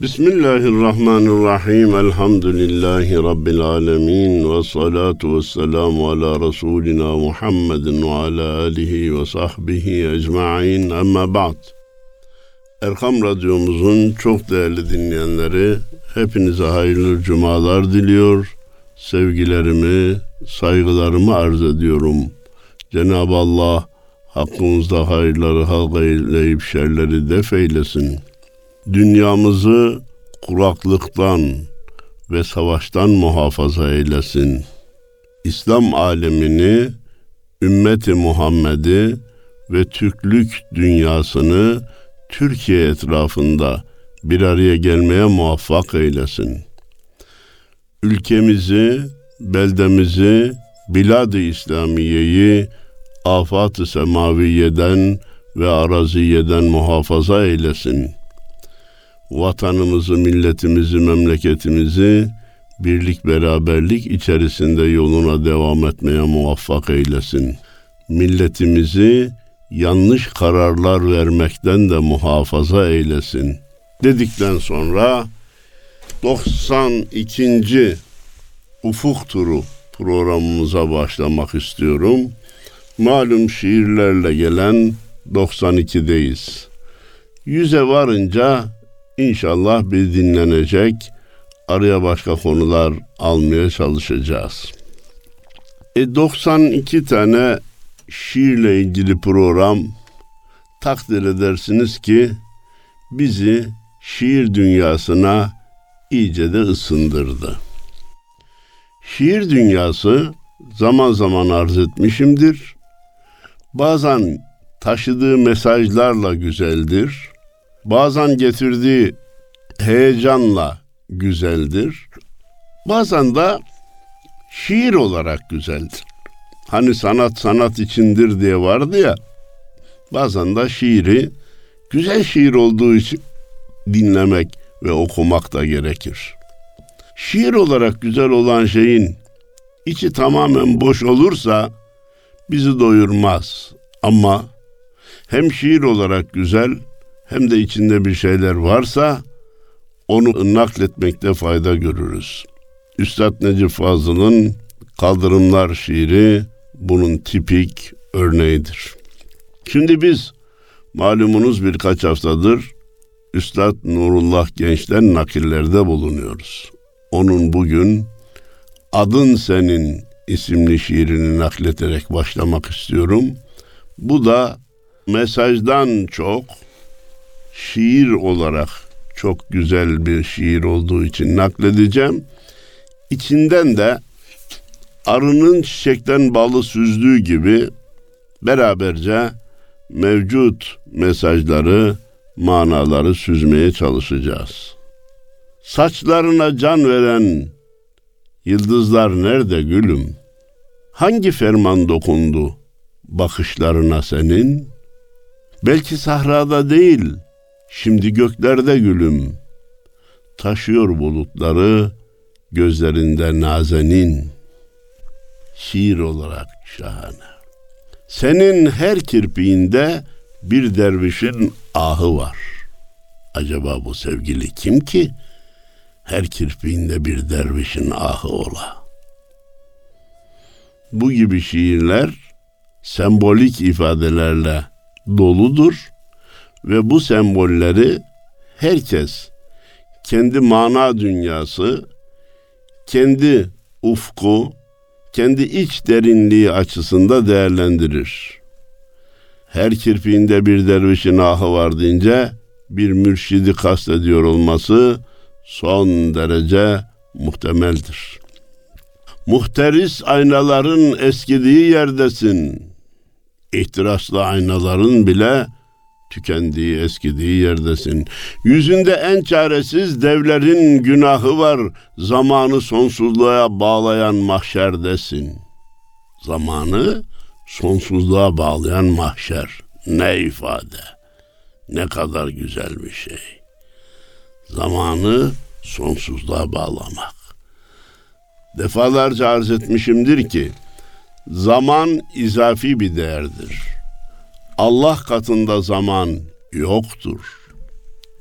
Bismillahirrahmanirrahim. Elhamdülillahi Rabbil alemin. Ve salatu ve selamu ala Resulina Muhammedin ve ala alihi ve sahbihi ecma'in. Amma ba'd. Erkam Radyomuzun çok değerli dinleyenleri, hepinize hayırlı cumalar diliyor. Sevgilerimi, saygılarımı arz ediyorum. Cenab-ı Allah hakkımızda hayırları halk eyleyip şerleri def eylesin. Dünyamızı kuraklıktan ve savaştan muhafaza eylesin. İslam alemini, ümmeti Muhammed'i ve Türklük dünyasını Türkiye etrafında bir araya gelmeye muvaffak eylesin. Ülkemizi, beldemizi, bilad-ı İslamiye'yi afat-ı semaviyeden ve araziyeden muhafaza eylesin. Vatanımızı, milletimizi, memleketimizi birlik beraberlik içerisinde yoluna devam etmeye muvaffak eylesin. Milletimizi yanlış kararlar vermekten de muhafaza eylesin. Dedikten sonra 92. Ufuk Turu programımıza başlamak istiyorum. Malum şiirlerle gelen 92'deyiz. Yüze varınca inşallah bir dinlenecek, araya başka konular almaya çalışacağız. E 92 tane şiirle ilgili program takdir edersiniz ki bizi şiir dünyasına iyice de ısındırdı. Şiir dünyası zaman zaman arz etmişimdir. Bazen taşıdığı mesajlarla güzeldir. Bazen getirdiği heyecanla güzeldir. Bazen de şiir olarak güzeldir. Hani sanat sanat içindir diye vardı ya. Bazen de şiiri güzel şiir olduğu için dinlemek ve okumak da gerekir. Şiir olarak güzel olan şeyin içi tamamen boş olursa bizi doyurmaz. Ama hem şiir olarak güzel hem de içinde bir şeyler varsa onu nakletmekte fayda görürüz. Üstad Necip Fazıl'ın Kaldırımlar şiiri bunun tipik örneğidir. Şimdi biz malumunuz birkaç haftadır Üstad Nurullah Genç'ten nakillerde bulunuyoruz. Onun bugün Adın Senin isimli şiirini nakleterek başlamak istiyorum. Bu da mesajdan çok şiir olarak çok güzel bir şiir olduğu için nakledeceğim. İçinden de arının çiçekten balı süzdüğü gibi beraberce mevcut mesajları, manaları süzmeye çalışacağız. Saçlarına can veren yıldızlar nerede gülüm? Hangi ferman dokundu bakışlarına senin? Belki sahrada değil, şimdi göklerde gülüm. Taşıyor bulutları gözlerinde nazenin. Şiir olarak şahane. Senin her kirpiğinde bir dervişin ahı var. Acaba bu sevgili kim ki? Her kirpiğinde bir dervişin ahı ola. Bu gibi şiirler sembolik ifadelerle doludur ve bu sembolleri herkes kendi mana dünyası, kendi ufku, kendi iç derinliği açısında değerlendirir. Her kirpiğinde bir dervişin ahı var deyince bir mürşidi kastediyor olması son derece muhtemeldir. Muhteris aynaların eskidiği yerdesin. İhtiraslı aynaların bile tükendiği, eskidiği yerdesin. Yüzünde en çaresiz devlerin günahı var. Zamanı sonsuzluğa bağlayan mahşerdesin. Zamanı sonsuzluğa bağlayan mahşer. Ne ifade. Ne kadar güzel bir şey. Zamanı sonsuzluğa bağlamak. Defalarca arz etmişimdir ki zaman izafi bir değerdir Allah katında zaman yoktur.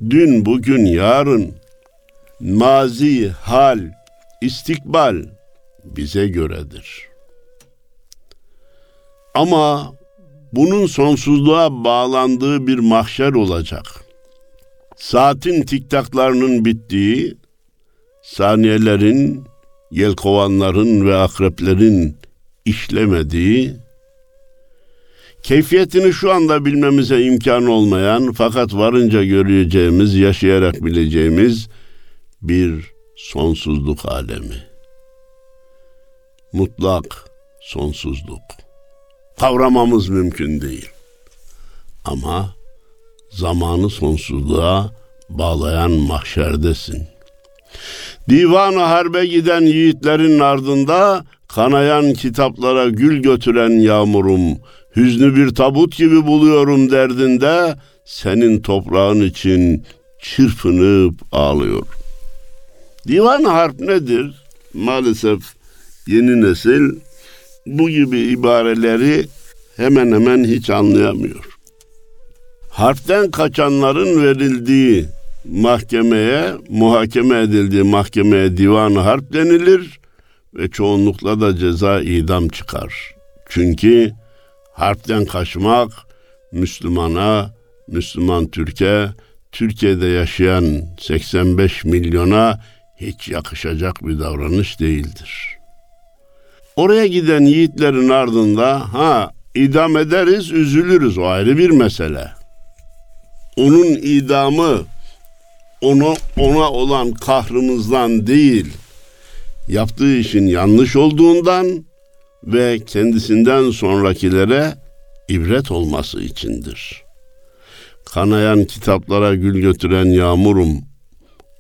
Dün, bugün, yarın mazi, hal, istikbal bize göredir. Ama bunun sonsuzluğa bağlandığı bir mahşer olacak. Saatin tiktaklarının bittiği, saniyelerin, yelkovanların ve akreplerin işlemediği, keyfiyetini şu anda bilmemize imkan olmayan fakat varınca göreceğimiz, yaşayarak bileceğimiz bir sonsuzluk alemi. Mutlak sonsuzluk. Kavramamız mümkün değil. Ama zamanı sonsuzluğa bağlayan mahşerdesin. Divan-ı harbe giden yiğitlerin ardında kanayan kitaplara gül götüren yağmurum, hüznü bir tabut gibi buluyorum derdinde, senin toprağın için çırpınıp ağlıyor. Divan harp nedir? Maalesef yeni nesil bu gibi ibareleri hemen hemen hiç anlayamıyor. Harpten kaçanların verildiği mahkemeye, muhakeme edildiği mahkemeye divan harp denilir ve çoğunlukla da ceza idam çıkar. Çünkü harpten kaçmak Müslümana, Müslüman Türkiye, Türkiye'de yaşayan 85 milyona hiç yakışacak bir davranış değildir. Oraya giden yiğitlerin ardında ha idam ederiz, üzülürüz o ayrı bir mesele. Onun idamı onu ona olan kahrımızdan değil, yaptığı işin yanlış olduğundan ve kendisinden sonrakilere ibret olması içindir. Kanayan kitaplara gül götüren yağmurum.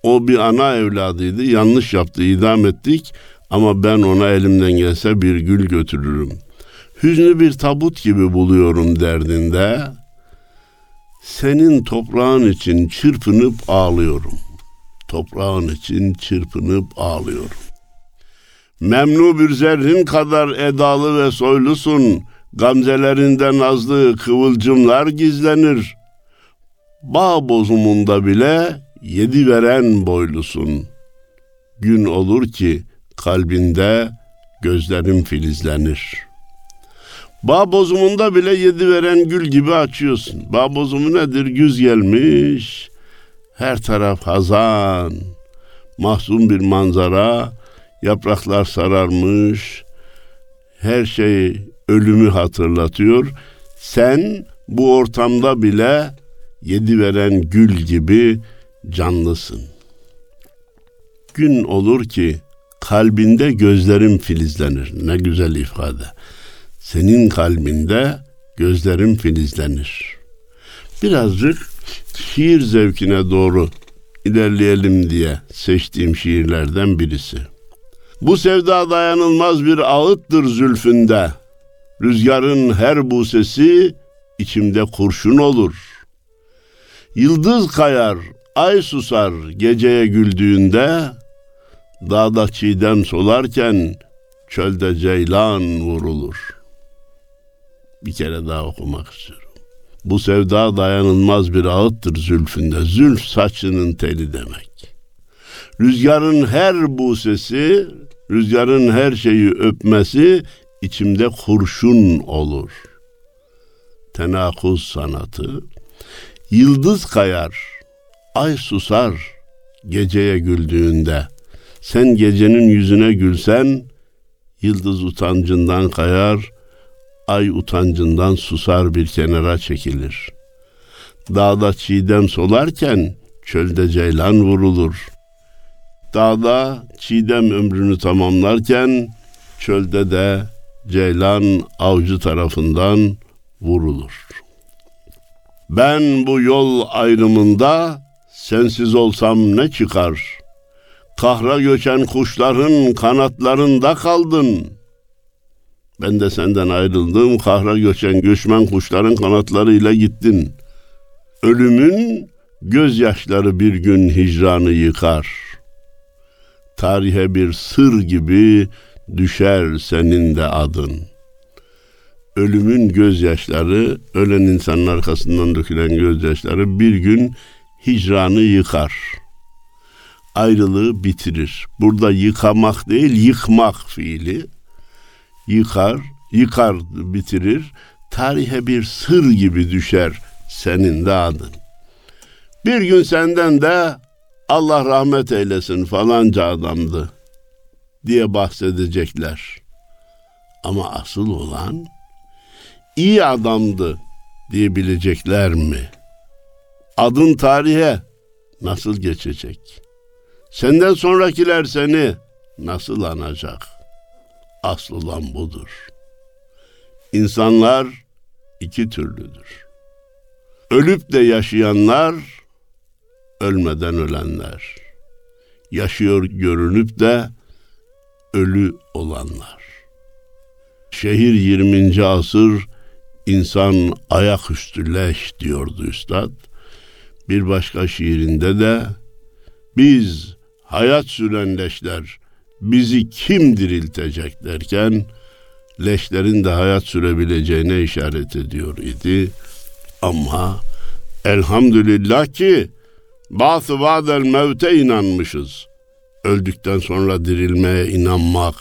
O bir ana evladıydı, yanlış yaptı, idam ettik ama ben ona elimden gelse bir gül götürürüm. Hüznü bir tabut gibi buluyorum derdinde. Senin toprağın için çırpınıp ağlıyorum. Toprağın için çırpınıp ağlıyorum. Memnu bir zerrin kadar edalı ve soylusun. Gamzelerinden nazlı kıvılcımlar gizlenir. Bağ bozumunda bile yedi veren boylusun. Gün olur ki kalbinde gözlerim filizlenir. Bağ bozumunda bile yedi veren gül gibi açıyorsun. Bağ bozumu nedir? Güz gelmiş. Her taraf hazan. Mahzun bir manzara. Yapraklar sararmış. Her şey ölümü hatırlatıyor. Sen bu ortamda bile yedi veren gül gibi canlısın. Gün olur ki kalbinde gözlerim filizlenir. Ne güzel ifade. Senin kalbinde gözlerim filizlenir. Birazcık şiir zevkine doğru ilerleyelim diye seçtiğim şiirlerden birisi. Bu sevda dayanılmaz bir ağıttır zülfünde. Rüzgarın her bu sesi içimde kurşun olur. Yıldız kayar, ay susar geceye güldüğünde, Dağda çiğdem solarken çölde ceylan vurulur. Bir kere daha okumak istiyorum. Bu sevda dayanılmaz bir ağıttır zülfünde. Zülf saçının teli demek. Rüzgarın her bu sesi, rüzgarın her şeyi öpmesi içimde kurşun olur. Tenakuz sanatı. Yıldız kayar, ay susar geceye güldüğünde.'' Sen gecenin yüzüne gülsen, yıldız utancından kayar, ay utancından susar bir kenara çekilir. Dağda çiğdem solarken çölde ceylan vurulur. Dağda çiğdem ömrünü tamamlarken çölde de ceylan avcı tarafından vurulur. Ben bu yol ayrımında sensiz olsam ne çıkar? Kahra göçen kuşların kanatlarında kaldın. Ben de senden ayrıldım, kahra göçen göçmen kuşların kanatlarıyla gittin. Ölümün gözyaşları bir gün hicranı yıkar. Tarihe bir sır gibi düşer senin de adın. Ölümün gözyaşları, ölen insanın arkasından dökülen gözyaşları bir gün hicranı yıkar.'' ayrılığı bitirir. Burada yıkamak değil, yıkmak fiili. Yıkar, yıkar bitirir. Tarihe bir sır gibi düşer senin de adın. Bir gün senden de Allah rahmet eylesin falanca adamdı diye bahsedecekler. Ama asıl olan iyi adamdı diyebilecekler mi? Adın tarihe nasıl geçecek? Senden sonrakiler seni nasıl anacak? Asıl olan budur. İnsanlar iki türlüdür. Ölüp de yaşayanlar, ölmeden ölenler. Yaşıyor görünüp de ölü olanlar. Şehir 20. asır insan ayaküstü leş diyordu üstad. Bir başka şiirinde de biz hayat süren leşler bizi kim diriltecek derken leşlerin de hayat sürebileceğine işaret ediyor idi. Ama elhamdülillah ki bazı vadel mevte inanmışız. Öldükten sonra dirilmeye inanmak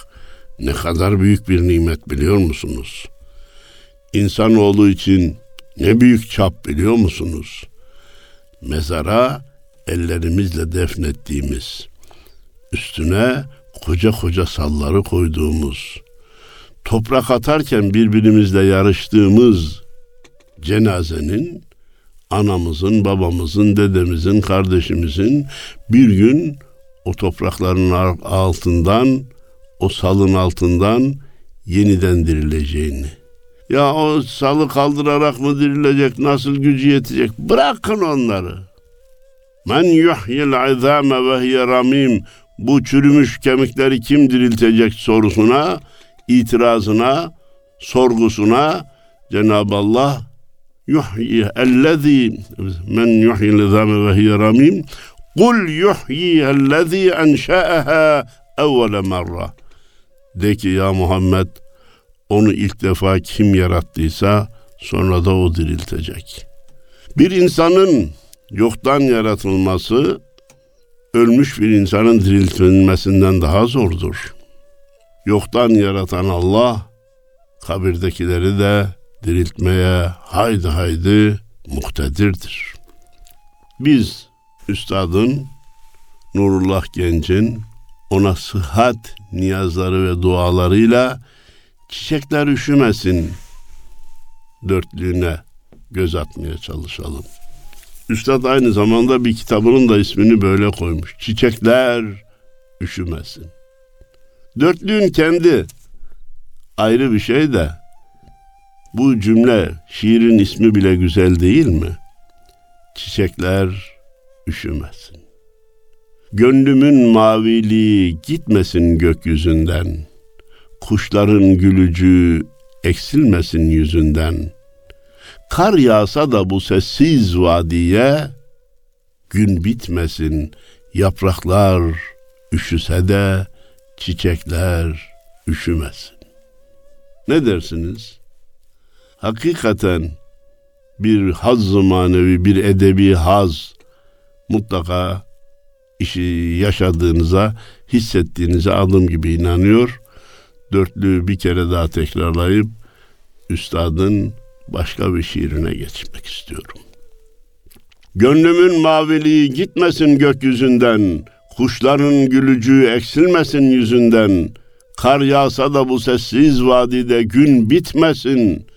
ne kadar büyük bir nimet biliyor musunuz? İnsanoğlu için ne büyük çap biliyor musunuz? Mezara ellerimizle defnettiğimiz, üstüne koca koca salları koyduğumuz, toprak atarken birbirimizle yarıştığımız cenazenin anamızın, babamızın, dedemizin, kardeşimizin bir gün o toprakların altından, o salın altından yeniden dirileceğini. Ya o salı kaldırarak mı dirilecek, nasıl gücü yetecek? Bırakın onları. Men yuhyil izame ve hiye ramim. Bu çürümüş kemikleri kim diriltecek sorusuna, itirazına, sorgusuna Cenab-ı Allah yuhyi ellezî men yuhyil izame ve hiye ramim Kul yuhyi ellezî enşa'aha evvele merra. De ki ya Muhammed onu ilk defa kim yarattıysa sonra da o diriltecek. Bir insanın yoktan yaratılması ölmüş bir insanın diriltilmesinden daha zordur. Yoktan yaratan Allah kabirdekileri de diriltmeye haydi haydi muhtedirdir. Biz üstadın Nurullah Genç'in ona sıhhat niyazları ve dualarıyla çiçekler üşümesin dörtlüğüne göz atmaya çalışalım. Üstad aynı zamanda bir kitabının da ismini böyle koymuş. Çiçekler üşümesin. Dörtlüğün kendi ayrı bir şey de bu cümle şiirin ismi bile güzel değil mi? Çiçekler üşümesin. Gönlümün maviliği gitmesin gökyüzünden. Kuşların gülücü eksilmesin yüzünden. Kar yağsa da bu sessiz vadiye, gün bitmesin, yapraklar üşüse de çiçekler üşümesin. Ne dersiniz? Hakikaten bir haz manevi, bir edebi haz mutlaka işi yaşadığınıza, hissettiğinize adım gibi inanıyor. Dörtlüğü bir kere daha tekrarlayıp üstadın başka bir şiirine geçmek istiyorum. Gönlümün maviliği gitmesin gökyüzünden, kuşların gülücüğü eksilmesin yüzünden, kar yağsa da bu sessiz vadide gün bitmesin,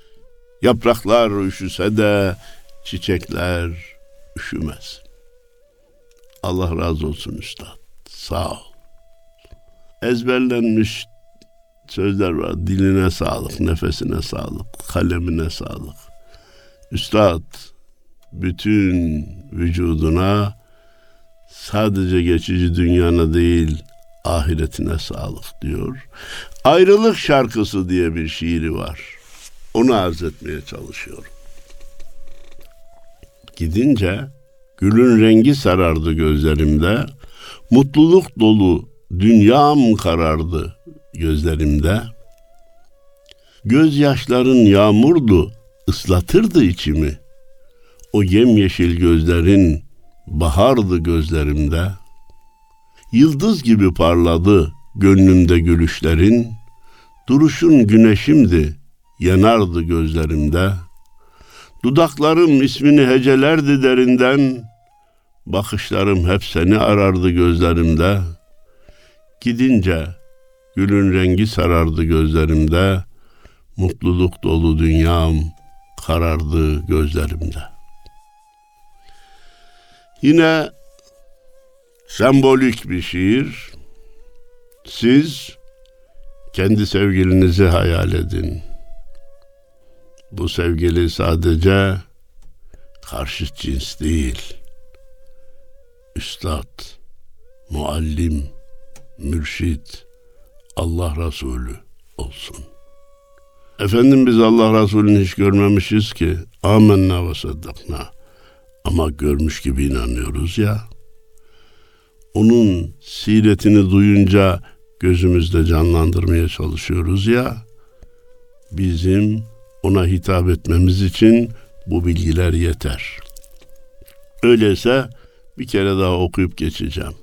yapraklar üşüse de çiçekler üşümesin. Allah razı olsun üstad. Sağ ol. Ezberlenmiş sözler var. Diline sağlık, nefesine sağlık, kalemine sağlık. Üstad bütün vücuduna sadece geçici dünyana değil ahiretine sağlık diyor. Ayrılık şarkısı diye bir şiiri var. Onu arz etmeye çalışıyorum. Gidince Gülün rengi sarardı gözlerimde. Mutluluk dolu dünyam karardı gözlerimde. Gözyaşların yağmurdu, ıslatırdı içimi. O yemyeşil gözlerin bahardı gözlerimde. Yıldız gibi parladı gönlümde gülüşlerin, duruşun güneşimdi, yanardı gözlerimde. Dudaklarım ismini hecelerdi derinden, bakışlarım hep seni arardı gözlerimde. Gidince gülün rengi sarardı gözlerimde, mutluluk dolu dünyam karardı gözlerimde. Yine sembolik bir şiir. Siz kendi sevgilinizi hayal edin. Bu sevgili sadece karşı cins değil. Üstad, muallim, mürşit, Allah Resulü olsun. Efendim biz Allah Resulü'nü hiç görmemişiz ki. Amenna ve saddakna. Ama görmüş gibi inanıyoruz ya. Onun siretini duyunca gözümüzde canlandırmaya çalışıyoruz ya. Bizim ona hitap etmemiz için bu bilgiler yeter. Öyleyse bir kere daha okuyup geçeceğim.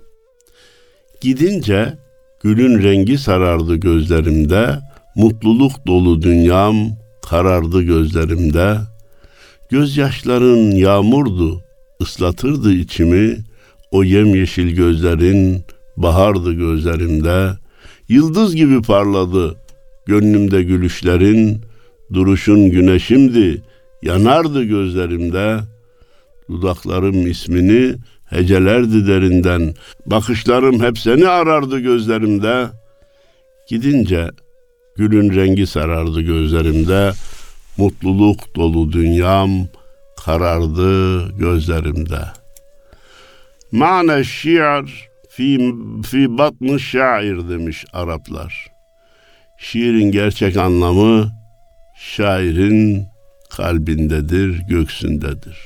Gidince gülün rengi sarardı gözlerimde, mutluluk dolu dünyam karardı gözlerimde. Gözyaşların yağmurdu, ıslatırdı içimi, o yemyeşil gözlerin bahardı gözlerimde. Yıldız gibi parladı gönlümde gülüşlerin, duruşun güneşimdi, yanardı gözlerimde. Dudaklarım ismini hecelerdi derinden, bakışlarım hep seni arardı gözlerimde. Gidince gülün rengi sarardı gözlerimde, mutluluk dolu dünyam karardı gözlerimde. Mane şiir fi, fi batnı şair demiş Araplar. Şiirin gerçek anlamı şairin kalbindedir, göksündedir.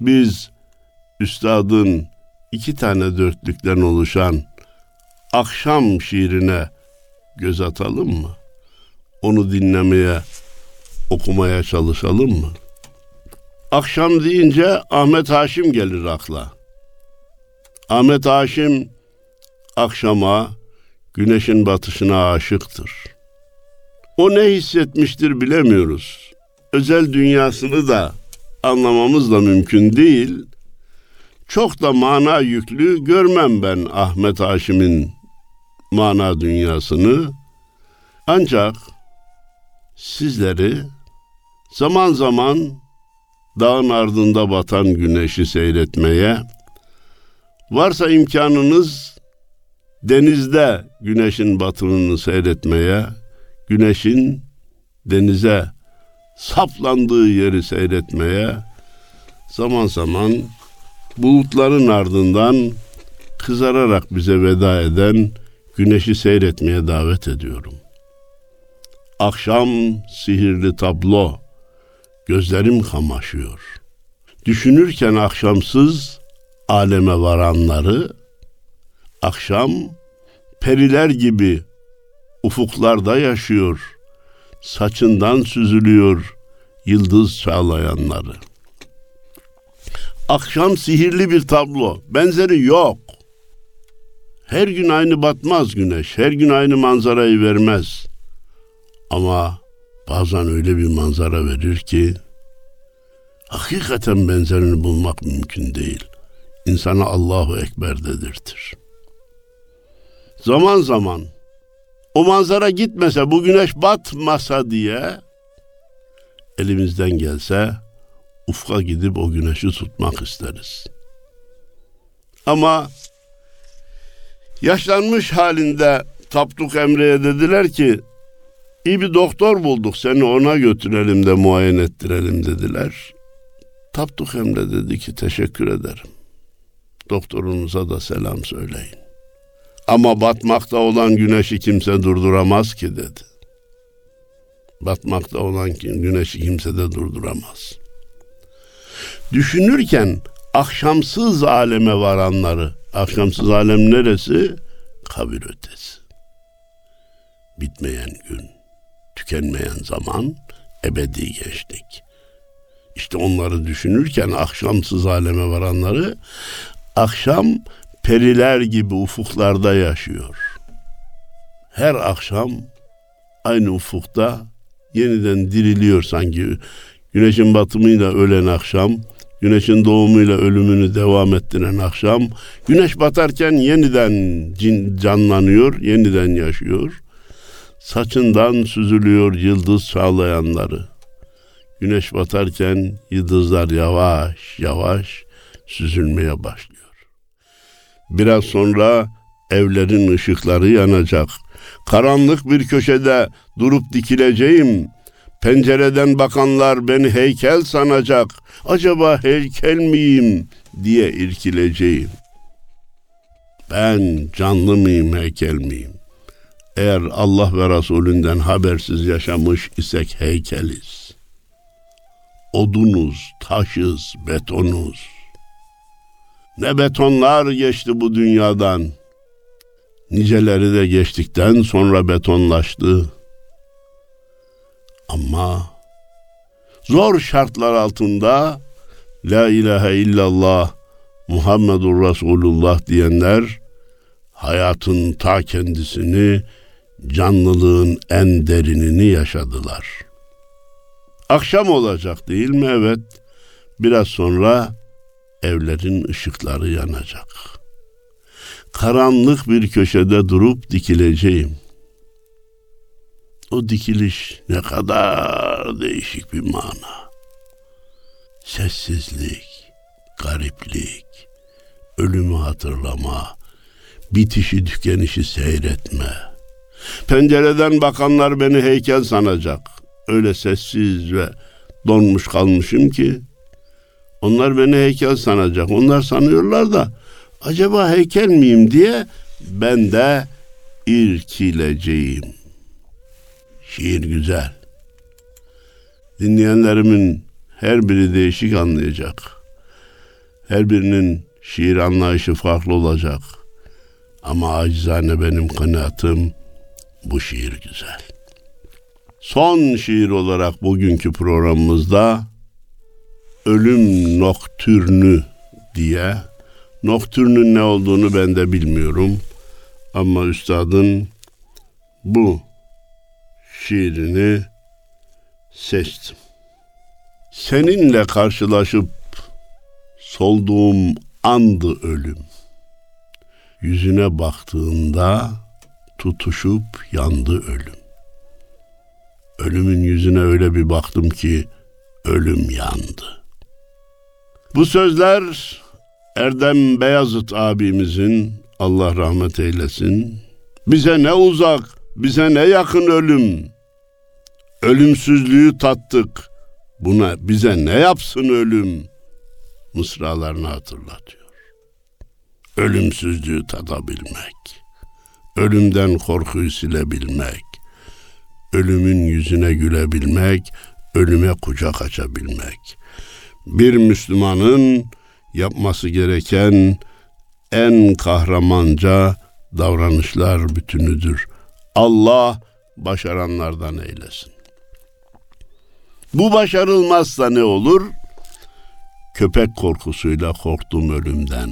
Biz üstadın iki tane dörtlükten oluşan akşam şiirine göz atalım mı? Onu dinlemeye, okumaya çalışalım mı? Akşam deyince Ahmet Haşim gelir akla. Ahmet Haşim akşama, güneşin batışına aşıktır. O ne hissetmiştir bilemiyoruz. Özel dünyasını da anlamamız da mümkün değil. Çok da mana yüklü görmem ben Ahmet Haşim'in mana dünyasını. Ancak sizleri zaman zaman dağın ardında batan güneşi seyretmeye, varsa imkanınız denizde güneşin batımını seyretmeye, güneşin denize saplandığı yeri seyretmeye, zaman zaman bulutların ardından kızararak bize veda eden güneşi seyretmeye davet ediyorum. Akşam sihirli tablo, gözlerim kamaşıyor. Düşünürken akşamsız aleme varanları, akşam periler gibi ufuklarda yaşıyor, saçından süzülüyor yıldız çağlayanları. Akşam sihirli bir tablo, benzeri yok. Her gün aynı batmaz güneş, her gün aynı manzarayı vermez. Ama bazen öyle bir manzara verir ki hakikaten benzerini bulmak mümkün değil. İnsana Allahu Ekber dedirtir. Zaman zaman o manzara gitmese, bu güneş batmasa diye elimizden gelse ufka gidip o güneşi tutmak isteriz. Ama yaşlanmış halinde Tapduk Emre'ye dediler ki iyi bir doktor bulduk seni ona götürelim de muayene ettirelim dediler. Tapduk Emre dedi ki teşekkür ederim. Doktorunuza da selam söyleyin. Ama batmakta olan güneşi kimse durduramaz ki dedi. Batmakta olan güneşi kimse de durduramaz. Düşünürken akşamsız aleme varanları, akşamsız alem neresi? Kabir ötesi. Bitmeyen gün, tükenmeyen zaman, ebedi gençlik. İşte onları düşünürken akşamsız aleme varanları, akşam periler gibi ufuklarda yaşıyor. Her akşam aynı ufukta yeniden diriliyor sanki. Güneşin batımıyla ölen akşam, güneşin doğumuyla ölümünü devam ettiren akşam, güneş batarken yeniden canlanıyor, yeniden yaşıyor. Saçından süzülüyor yıldız çağlayanları. Güneş batarken yıldızlar yavaş yavaş süzülmeye başlıyor. Biraz sonra evlerin ışıkları yanacak. Karanlık bir köşede durup dikileceğim. Pencereden bakanlar beni heykel sanacak. Acaba heykel miyim diye irkileceğim. Ben canlı mıyım heykel miyim? Eğer Allah ve Resulünden habersiz yaşamış isek heykeliz. Odunuz, taşız, betonuz. Ne betonlar geçti bu dünyadan. Niceleri de geçtikten sonra betonlaştı. Ama zor şartlar altında La ilahe illallah Muhammedur Resulullah diyenler hayatın ta kendisini canlılığın en derinini yaşadılar. Akşam olacak değil mi? Evet. Biraz sonra evlerin ışıkları yanacak. Karanlık bir köşede durup dikileceğim. O dikiliş ne kadar değişik bir mana. Sessizlik, gariplik, ölümü hatırlama, bitişi tükenişi seyretme. Pencereden bakanlar beni heykel sanacak. Öyle sessiz ve donmuş kalmışım ki onlar beni heykel sanacak. Onlar sanıyorlar da acaba heykel miyim diye ben de irkileceğim. Şiir güzel. Dinleyenlerimin her biri değişik anlayacak. Her birinin şiir anlayışı farklı olacak. Ama acizane benim kanaatim bu şiir güzel. Son şiir olarak bugünkü programımızda ölüm noktürnü diye noktürnün ne olduğunu ben de bilmiyorum. Ama üstadın bu şiirini seçtim. Seninle karşılaşıp solduğum andı ölüm. Yüzüne baktığında tutuşup yandı ölüm. Ölümün yüzüne öyle bir baktım ki ölüm yandı. Bu sözler Erdem Beyazıt abimizin Allah rahmet eylesin. Bize ne uzak, bize ne yakın ölüm. Ölümsüzlüğü tattık. Buna bize ne yapsın ölüm? Mısralarını hatırlatıyor. Ölümsüzlüğü tadabilmek. Ölümden korkuyu silebilmek. Ölümün yüzüne gülebilmek, ölüme kucak açabilmek bir Müslümanın yapması gereken en kahramanca davranışlar bütünüdür. Allah başaranlardan eylesin. Bu başarılmazsa ne olur? Köpek korkusuyla korktum ölümden.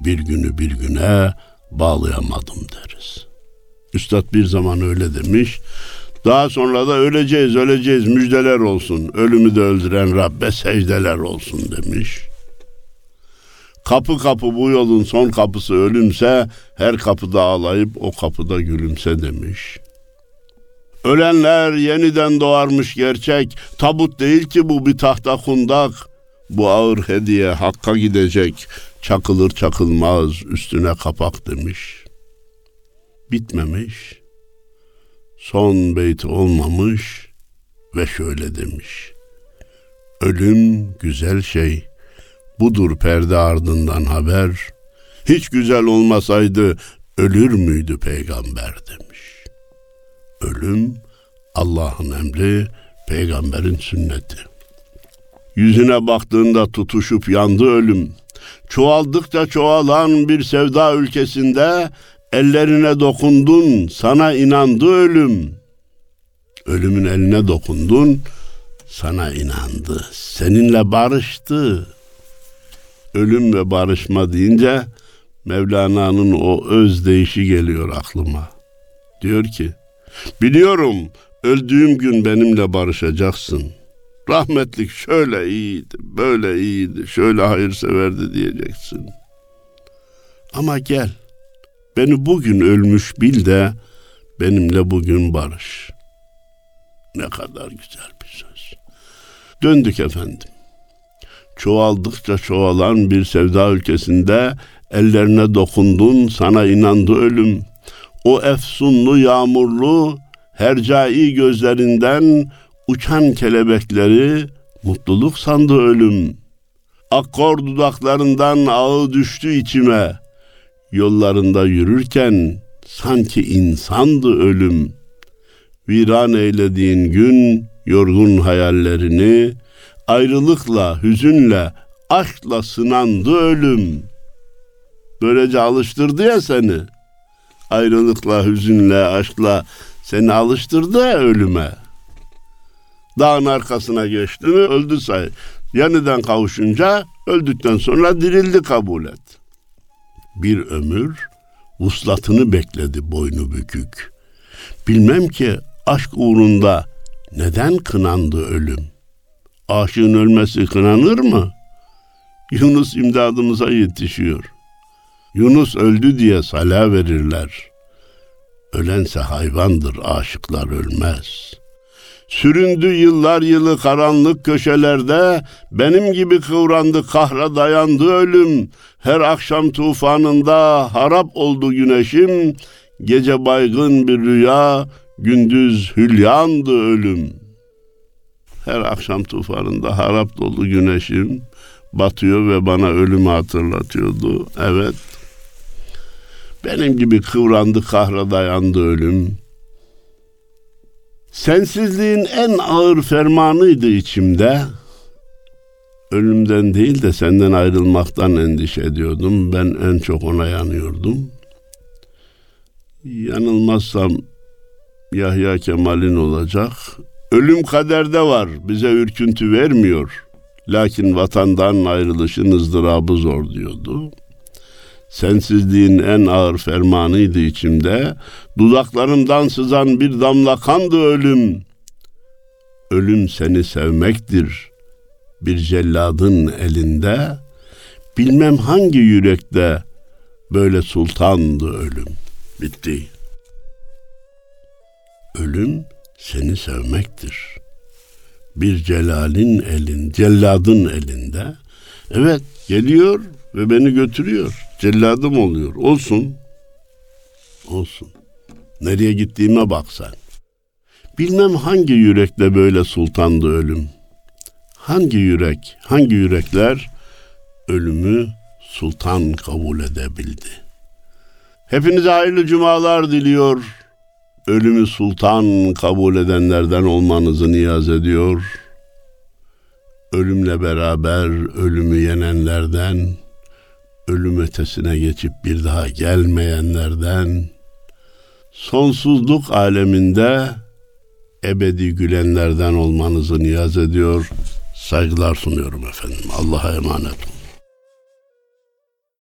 Bir günü bir güne bağlayamadım deriz. Üstad bir zaman öyle demiş. Daha sonra da öleceğiz öleceğiz müjdeler olsun. Ölümü de öldüren Rabbe secdeler olsun demiş. Kapı kapı bu yolun son kapısı ölümse her kapıda ağlayıp o kapıda gülümse demiş. Ölenler yeniden doğarmış gerçek. Tabut değil ki bu bir tahta kundak. Bu ağır hediye hakka gidecek. Çakılır çakılmaz üstüne kapak demiş. Bitmemiş son beyt olmamış ve şöyle demiş. Ölüm güzel şey, budur perde ardından haber. Hiç güzel olmasaydı ölür müydü peygamber demiş. Ölüm Allah'ın emri, peygamberin sünneti. Yüzüne baktığında tutuşup yandı ölüm. Çoğaldıkça çoğalan bir sevda ülkesinde ellerine dokundun, sana inandı ölüm. Ölümün eline dokundun, sana inandı, seninle barıştı. Ölüm ve barışma deyince Mevlana'nın o öz deyişi geliyor aklıma. Diyor ki, biliyorum öldüğüm gün benimle barışacaksın. Rahmetlik şöyle iyiydi, böyle iyiydi, şöyle hayırseverdi diyeceksin. Ama gel, beni bugün ölmüş bil de benimle bugün barış. Ne kadar güzel bir söz. Döndük efendim. Çoğaldıkça çoğalan bir sevda ülkesinde ellerine dokundun, sana inandı ölüm. O efsunlu yağmurlu hercai gözlerinden uçan kelebekleri mutluluk sandı ölüm. Akkor dudaklarından ağı düştü içime. Yollarında yürürken sanki insandı ölüm. Viran eylediğin gün yorgun hayallerini, ayrılıkla, hüzünle, aşkla sınandı ölüm. Böylece alıştırdı ya seni. Ayrılıkla, hüzünle, aşkla seni alıştırdı ya ölüme. Dağın arkasına geçti mi öldü say. Yeniden kavuşunca öldükten sonra dirildi kabul et. Bir ömür vuslatını bekledi boynu bükük. Bilmem ki aşk uğrunda neden kınandı ölüm? Aşığın ölmesi kınanır mı? Yunus imdadımıza yetişiyor. Yunus öldü diye sala verirler. Ölense hayvandır, aşıklar ölmez. Süründü yıllar yılı karanlık köşelerde, benim gibi kıvrandı kahra dayandı ölüm. Her akşam tufanında harap oldu güneşim, gece baygın bir rüya, gündüz hülyandı ölüm. Her akşam tufanında harap dolu güneşim batıyor ve bana ölümü hatırlatıyordu. Evet. Benim gibi kıvrandı kahra dayandı ölüm. Sensizliğin en ağır fermanıydı içimde. Ölümden değil de senden ayrılmaktan endişe ediyordum. Ben en çok ona yanıyordum. Yanılmazsam Yahya Kemal'in olacak. Ölüm kaderde var, bize ürküntü vermiyor. Lakin vatandan ayrılışın ızdırabı zor diyordu. Sensizliğin en ağır fermanıydı içimde. Dudaklarımdan sızan bir damla kandı ölüm. Ölüm seni sevmektir. Bir celladın elinde. Bilmem hangi yürekte böyle sultandı ölüm. Bitti. Ölüm seni sevmektir. Bir celalin elin, celladın elinde. Evet geliyor ve beni götürüyor. Celladım oluyor. Olsun. Olsun. Nereye gittiğime bak sen. Bilmem hangi yürekle böyle sultandı ölüm. Hangi yürek, hangi yürekler ölümü sultan kabul edebildi. Hepinize hayırlı cumalar diliyor. Ölümü sultan kabul edenlerden olmanızı niyaz ediyor. Ölümle beraber ölümü yenenlerden, ölüm ötesine geçip bir daha gelmeyenlerden, sonsuzluk aleminde ebedi gülenlerden olmanızı niyaz ediyor. Saygılar sunuyorum efendim. Allah'a emanet olun.